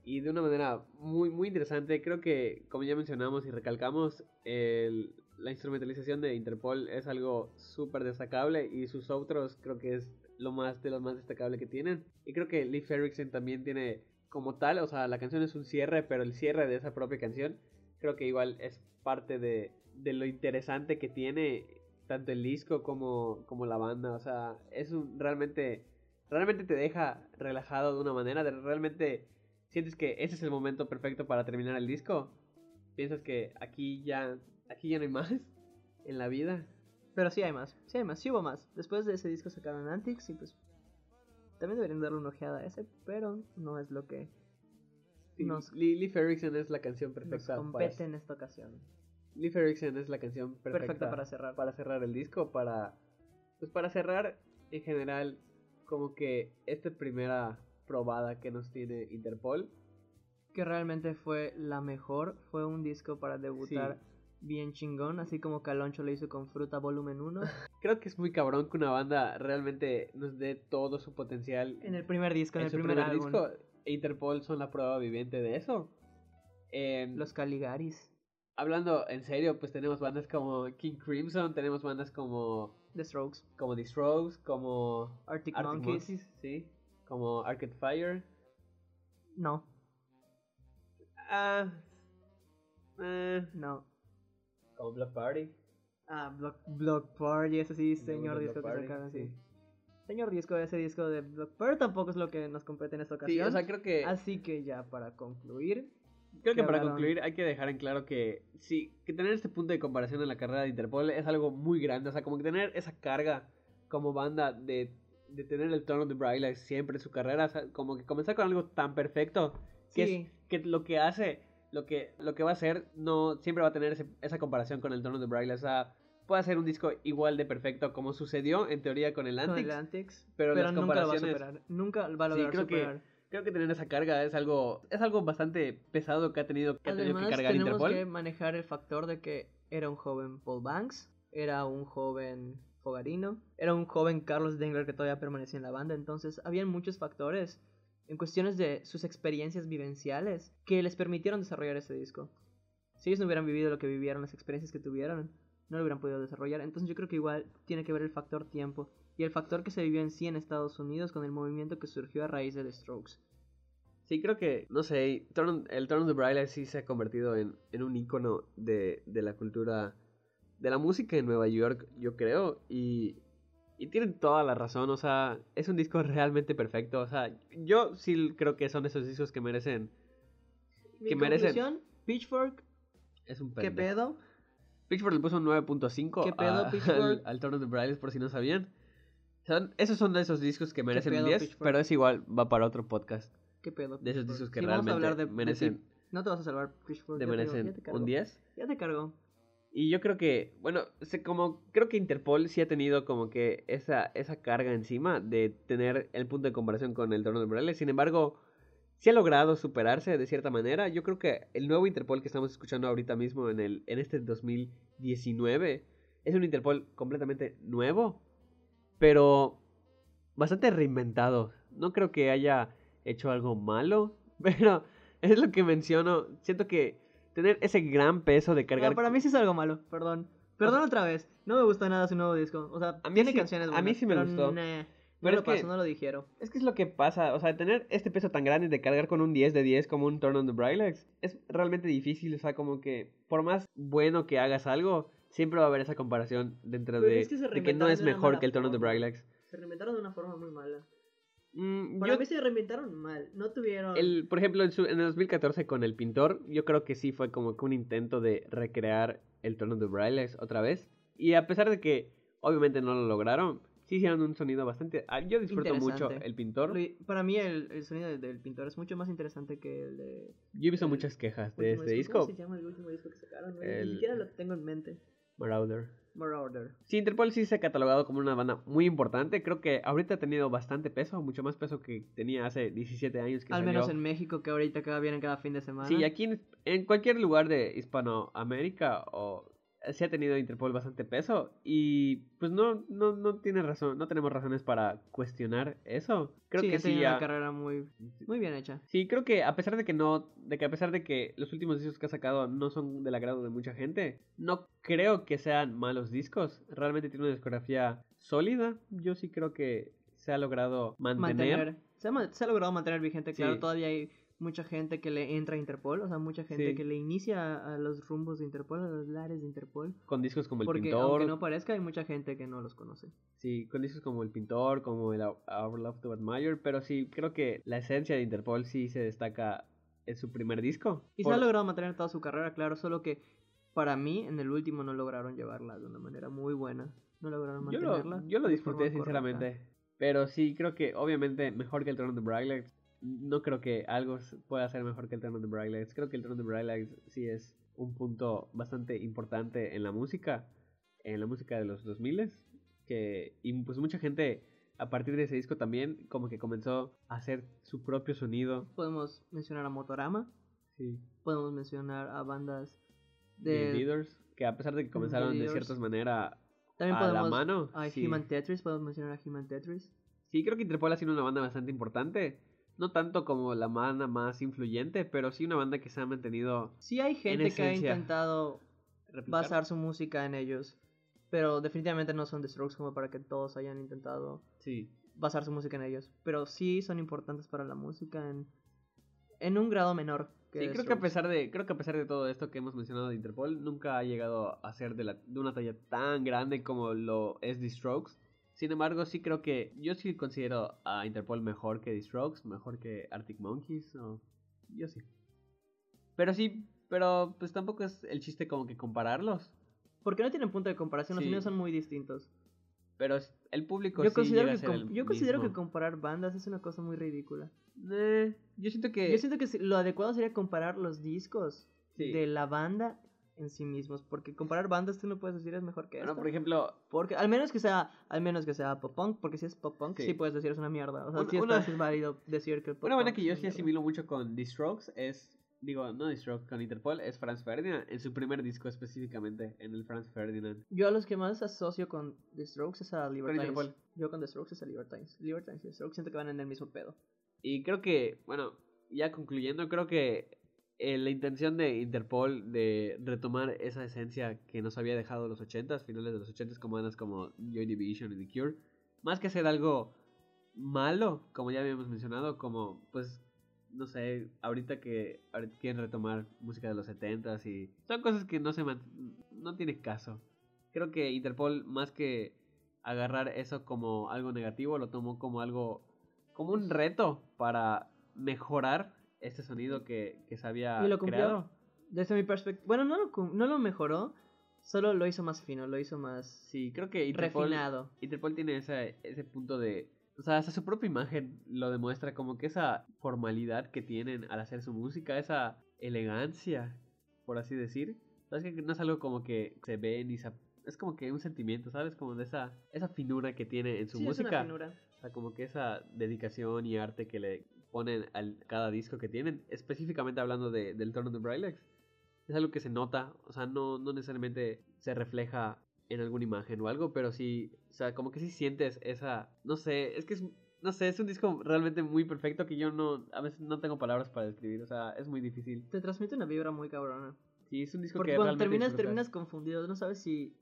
Y de una manera muy, muy interesante. Creo que, como ya mencionamos y recalcamos, el- la instrumentalización de Interpol es algo súper destacable. Y sus outros creo que es lo más de lo más destacable que tienen. Y creo que Leif Erikson también tiene como tal, o sea, la canción es un cierre, pero el cierre de esa propia canción creo que igual es parte de, de lo interesante que tiene tanto el disco como, como la banda. O sea, es un realmente, realmente te deja relajado de una manera, de realmente sientes que ese es el momento perfecto para terminar el disco. Piensas que aquí ya, aquí ya no hay más [laughs] en la vida. Pero sí hay más, sí hay más, sí hubo más. Después de ese disco sacaron Antics y pues... También deberían darle una ojeada a ese, pero no es lo que Nos- Lee Ferrickson es la canción nos perfecta. compete para, en esta ocasión. Lee Ferrickson es la canción perfecta, Perfecta para cerrar. para cerrar el disco, para pues para cerrar, en general, como que esta primera probada que nos tiene Interpol. Que realmente fue la mejor. Fue un disco para debutar bien chingón, así como Caloncho lo hizo con Fruta Volumen 1. [laughs] Creo que es muy cabrón que una banda realmente nos dé todo su potencial. En el primer disco, en, el su primer, álbum. disco. Interpol son la prueba viviente de eso. Em, Los Caligaris. Hablando en serio, pues tenemos bandas como King Crimson, tenemos bandas como The Strokes. como The Strokes, como Arctic, Arctic Monkeys. Monkeys, sí, como Arcade Fire. No, Ah, eh, no. como Block Party. Ah, Block, Block Party, ese sí, señor disco que sacaron, sí. sí. Señor disco, ese disco de Block Party tampoco es lo que nos compete en esta Sí, ocasión. o sea, creo que Así que ya para concluir, Creo que que para concluir hay que dejar en claro que sí, que tener este punto de comparación en la carrera de Interpol es algo muy grande, o sea, como que tener esa carga como banda de, de tener el tono de Braille siempre en su carrera, o sea, como que comenzar con algo tan perfecto, que sí, es que lo que hace, lo que, lo que va a hacer, no siempre va a tener ese- esa comparación con el tono de Braille, o sea, puede hacer un disco igual de perfecto como sucedió en teoría con el con Antics, el Antics, pero pero, las nunca lo va a comparaciones- superar. Nunca va a Sí, lograr creo que superar. Creo que tener esa carga es algo es algo bastante pesado que ha tenido que, ha tenido que Además, cargar tenemos Interpol. que manejar el factor de que era un joven Paul Banks, era un joven Fogarino, era un joven Carlos Dengler que todavía permanecía en la banda, entonces habían muchos factores en cuestiones de sus experiencias vivenciales que les permitieron desarrollar ese disco. Si ellos no hubieran vivido lo que vivieron, las experiencias que tuvieron, no lo hubieran podido desarrollar. Entonces yo creo que igual tiene que ver el factor tiempo y el factor que se vivió en sí en Estados Unidos con el movimiento que surgió a raíz de The Strokes. Sí, creo que, no sé, el Turn of the Braille sí se ha convertido en, en un icono de, de la cultura, de la música en Nueva York, yo creo, y, y tienen toda la razón, o sea, es un disco realmente perfecto, o sea, yo sí creo que son esos discos que merecen, Mi Que merecen- Pitchfork, es un ¿qué pendejo. pedo? Pitchfork le puso un 9.5 ¿Qué pedo, a- Pitchfork? [laughs] al, al Turn of the Braille, por si no sabían. Son, esos son de esos discos que merecen un pedo, 10, Pitchfork? pero es igual, va para otro podcast. ¿Qué pedo? De esos discos que Sí, vamos a realmente hablar de- de merecen, ti. No te vas a salvar, Pitchfork. te- merecen te un 10. Ya te cargó. Y yo creo que, bueno, se, como creo que Interpol sí ha tenido como que esa, esa carga encima de tener el punto de comparación con el Torno de Braille. Sin embargo, sí ha logrado superarse de cierta manera. Yo creo que el nuevo Interpol que estamos escuchando ahorita mismo en, el, en este 2019 es un Interpol completamente nuevo, pero bastante reinventado. No creo que haya hecho algo malo, [laughs] pero es lo que menciono. Siento que tener ese gran peso de cargar No, para mí sí es algo malo, perdón. Perdón otra vez. No me gustó nada su nuevo disco. O sea, A mí tiene sí- canciones a buenas. mí sí me pero gustó. nah, no Pero lo es que- no lo dijeron. Es que es lo que pasa, o sea, tener este peso tan grande de cargar con un 10 de 10 como un Turn on the Brylex es realmente difícil, o sea, como que por más bueno que hagas algo, siempre va a haber esa comparación dentro de, es que de que no es mejor que el Turn on the. Brylex. Se reinventaron de una forma muy mala. Mm, Para yo- mí se reinventaron mal. No tuvieron. el, por ejemplo, en, su- en el 2014 con El Pintor, yo creo que sí fue como que un intento de recrear el on the Brylex otra vez. Y a pesar de que obviamente no lo lograron, sí hicieron un sonido bastante... ah, Yo disfruto mucho. El Pintor. Para mí el, el sonido del, del pintor es mucho más interesante que el de... Yo he visto el muchas quejas de este disco. ¿Cómo se llama el último disco que sacaron? No, Ni siquiera lo tengo en mente. Marauder. Marauder. Sí, Interpol sí se ha catalogado como una banda muy importante. Creo que ahorita ha tenido bastante peso, mucho más peso que tenía hace 17 años que Al salió. menos en México, que ahorita cada vienen cada fin de semana. Sí, aquí en, en cualquier lugar de Hispanoamérica o sí ha tenido Interpol bastante peso y pues no no no tiene razón, no tenemos razones para cuestionar eso. Creo sí, que sí ha- una carrera muy, muy bien hecha. Sí, creo que a pesar de que no, de que a pesar de que los últimos discos que ha sacado no son del agrado de mucha gente, no creo que sean malos discos. Realmente tiene una discografía sólida. Yo sí creo que se ha logrado mantener. Mantener. Se ha, se ha logrado mantener vigente, claro. Sí. Todavía hay mucha gente que le entra a Interpol, o sea, mucha gente Sí. que le inicia a, a los rumbos de Interpol, a los lares de Interpol. con discos como El porque Pintor. aunque no parezca, hay mucha gente que no los conoce. Sí, con discos como El Pintor, como el Our Love to Admire, pero sí creo que la esencia de Interpol sí se destaca en su primer disco. Y Por- se ha logrado mantener toda su carrera, claro, solo que para mí en el último no lograron llevarla de una manera muy buena. No lograron yo mantenerla. lo, yo lo disfruté correcta. sinceramente. Pero sí, creo que obviamente mejor que el Trono de Brylex. No creo que algo pueda ser mejor que el Trono de Brylex. Creo que el Trono de Brylex sí es un punto bastante importante en la música. En la música de los 2000 Que, y pues mucha gente a partir de ese disco también como que comenzó a hacer su propio sonido. Podemos mencionar a Motorama, Sí. podemos mencionar a bandas De de... Leaders, que a pesar de que comenzaron de ciertas maneras También a podemos la mano. a sí. Human Tetris, podemos mencionar a Human Tetris. Sí, creo que Interpol ha sido una banda bastante importante. No tanto como la banda más influyente, pero sí una banda que se ha mantenido Sí hay gente que ha intentado replicar. basar su música en ellos, pero definitivamente no son The Strokes como para que todos hayan intentado Sí, basar su música en ellos, pero sí son importantes para la música en, en un grado menor. Que sí creo que a pesar de creo que a pesar de todo esto que hemos mencionado de Interpol, nunca ha llegado a ser de, la, de una talla tan grande como lo es The Strokes. Sin embargo, sí creo que yo sí considero a Interpol mejor que The Strokes, mejor que Arctic Monkeys, o yo sí. Pero sí, pero pues tampoco es el chiste como que compararlos. Porque no tienen punto de comparación, los Sí. sonidos son muy distintos. Pero el público Yo sí considero, llega que, a ser el yo considero que comparar bandas es una cosa muy ridícula. Eh, yo siento que Yo siento que lo adecuado sería comparar los discos Sí. de la banda en sí mismos, porque comparar bandas tú no puedes decir es mejor que bueno, esta. por ejemplo, Porque al menos que sea, al menos que sea pop punk, porque si es pop punk sí, Sí. puedes decir es una mierda. O sea, Una- sí, una- es válido decir que el pop una punk que yo sí asimilo mucho con The Strokes es digo, no The Strokes con Interpol es Franz Ferdinand en su primer disco específicamente en el Franz Ferdinand. Yo a los que más asocio con The Strokes es a Libertines. Yo con The Strokes es a Libertines. Libertines y The Strokes siento que van en el mismo pedo. Y creo que, bueno, ya concluyendo, creo que eh, la intención de Interpol de retomar esa esencia que nos había dejado los 80s, finales de los 80s, como bandas como Joy Division y The Cure, más que hacer algo malo, como ya habíamos mencionado, como pues no sé, ahorita que ahorita quieren retomar música de los 70s y son cosas que no se no tiene caso. Creo que Interpol más que agarrar eso como algo negativo, lo tomó como algo como un reto para mejorar este sonido que, que se había Y lo cumplió. creado. Desde mi perspectiva, bueno, no lo, no lo mejoró, solo lo hizo más fino, lo hizo más Sí, creo que Interpol, refinado. Interpol tiene ese, ese punto de... O sea, hasta su propia imagen lo demuestra como que esa formalidad que tienen al hacer su música, esa elegancia, por así decir. ¿Sabes que no es algo como que se ve ni se... Es como que un sentimiento, ¿sabes? Como de esa, esa finura que tiene en su Sí, es una música. finura. O sea, como que esa dedicación y arte que le ponen a cada disco que tienen, específicamente hablando de, del of the Brylex, es algo que se nota, o sea, no, no necesariamente se refleja en alguna imagen o algo, pero sí, o sea, como que sí sientes esa, no sé, es que es, no sé, es un disco realmente muy perfecto que yo no, a veces no tengo palabras para describir, o sea, es muy difícil. Te transmite una vibra muy cabrona. Sí, es un disco Porque que cuando realmente terminas, disfrutas. terminas confundido, no sabes si,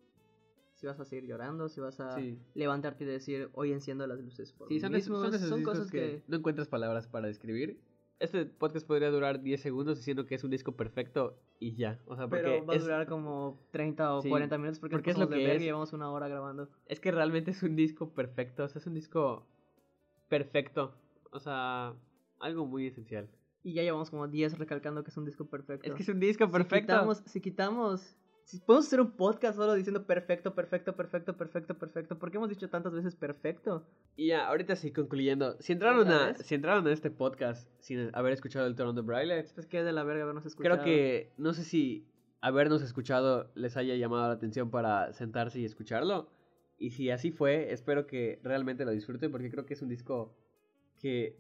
si vas a seguir llorando, si vas a Sí. levantarte y decir, hoy enciendo las luces por Sí, son, mismo". son discos cosas que... no encuentras palabras para describir. Este podcast podría durar 10 segundos diciendo que es un disco perfecto y ya. O sea, porque Pero va a es, durar como 30 o Sí, 40 minutos porque, porque es lo que es. y llevamos una hora grabando. es que realmente es un disco perfecto. O sea, es un disco perfecto. O sea, algo muy esencial. Y ya llevamos como 10 recalcando que es un disco perfecto. Es que es un disco Si perfecto. quitamos, si quitamos... Si podemos hacer un podcast solo diciendo perfecto, perfecto, perfecto, perfecto, perfecto. ¿Por qué hemos dicho tantas veces perfecto? Y ya, ahorita sí, concluyendo. Si entraron, ¿Otra a, vez? si entraron a este podcast sin haber escuchado el Toronto Braillex, Es que es de la verga habernos escuchado. creo que no sé si habernos escuchado les haya llamado la atención para sentarse y escucharlo. Y si así fue, espero que realmente lo disfruten porque creo que es un disco que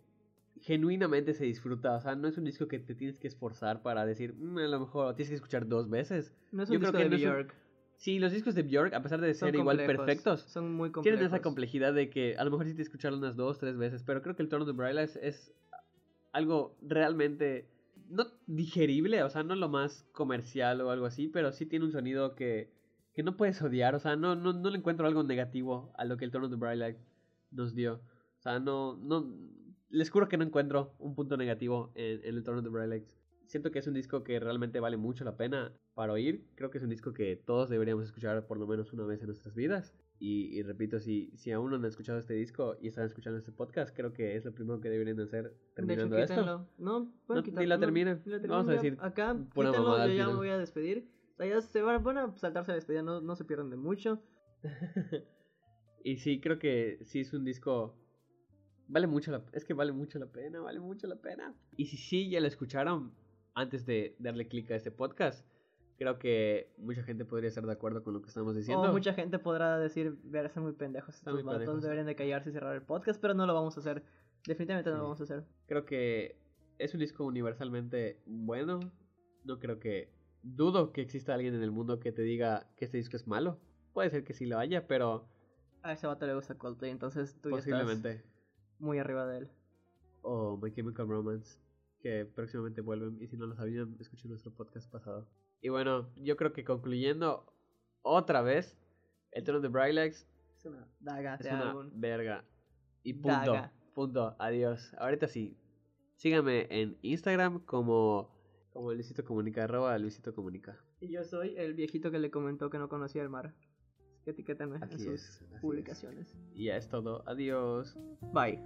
genuinamente se disfruta. O sea, no es un disco que te tienes que esforzar para decir, "Mm, a lo mejor lo tienes que escuchar dos veces. No es yo un creo disco que de no un- Björk. Sí, los discos de Björk, a pesar de Son ser igual perfectos, Son muy complejos. tienen esa complejidad de que a lo mejor sí te escucharon unas dos, tres veces, pero creo que el tono de Braille es, es algo realmente no digerible, o sea, no lo más comercial o algo así, pero sí tiene un sonido que, que no puedes odiar, o sea, no, no, no le encuentro algo negativo a lo que el tono de Braille nos dio. O sea, no, no, les juro que no encuentro un punto negativo en, en el tono de Braille. Siento que es un disco que realmente vale mucho la pena para oír. Creo que es un disco que todos deberíamos escuchar por lo menos una vez en nuestras vidas. Y, y repito, si, si aún no han escuchado este disco y están escuchando este podcast, creo que es lo primero que deberían hacer De hecho, terminando esto. No, pueden No, ni la no, terminen. la Vamos a decir Acá, pura quítenlo, mamada yo ya me voy a despedir. O sea, ya se van, van a saltarse la despedida, no, no se pierdan de mucho. [laughs] y sí, creo que sí es un disco. Vale mucho la Es que vale mucho la pena, vale mucho la pena. Y si sí ya lo escucharon antes de darle clic a este podcast, Creo que mucha gente podría estar de acuerdo con lo que estamos diciendo. O mucha gente podrá decir, verse muy pendejos muy estos vatos, pendejos. deberían de callarse y cerrar el podcast, pero no lo vamos a hacer. Definitivamente no Sí. lo vamos a hacer. Creo que es un disco universalmente bueno. No creo que... Dudo que exista alguien en el mundo que te diga que este disco es malo. Puede ser que sí lo haya, pero A ese vato le gusta Coldplay, entonces tú ya posiblemente. estás muy arriba de él. O My Chemical Romance, que próximamente vuelven. Y si no lo sabían, escuchen nuestro podcast pasado. Y bueno, yo creo que concluyendo otra vez, el tono de Brylex Es una daga es una álbum. verga. Y punto. Daga. Punto. Adiós. Ahorita sí. Síganme en Instagram como, como Luisito Comunica, arroba Luisito Comunica. Y yo soy el viejito que le comentó que no conocía el mar. Etiquétenme en sus es, así es. publicaciones. Y ya es todo. Adiós. Bye.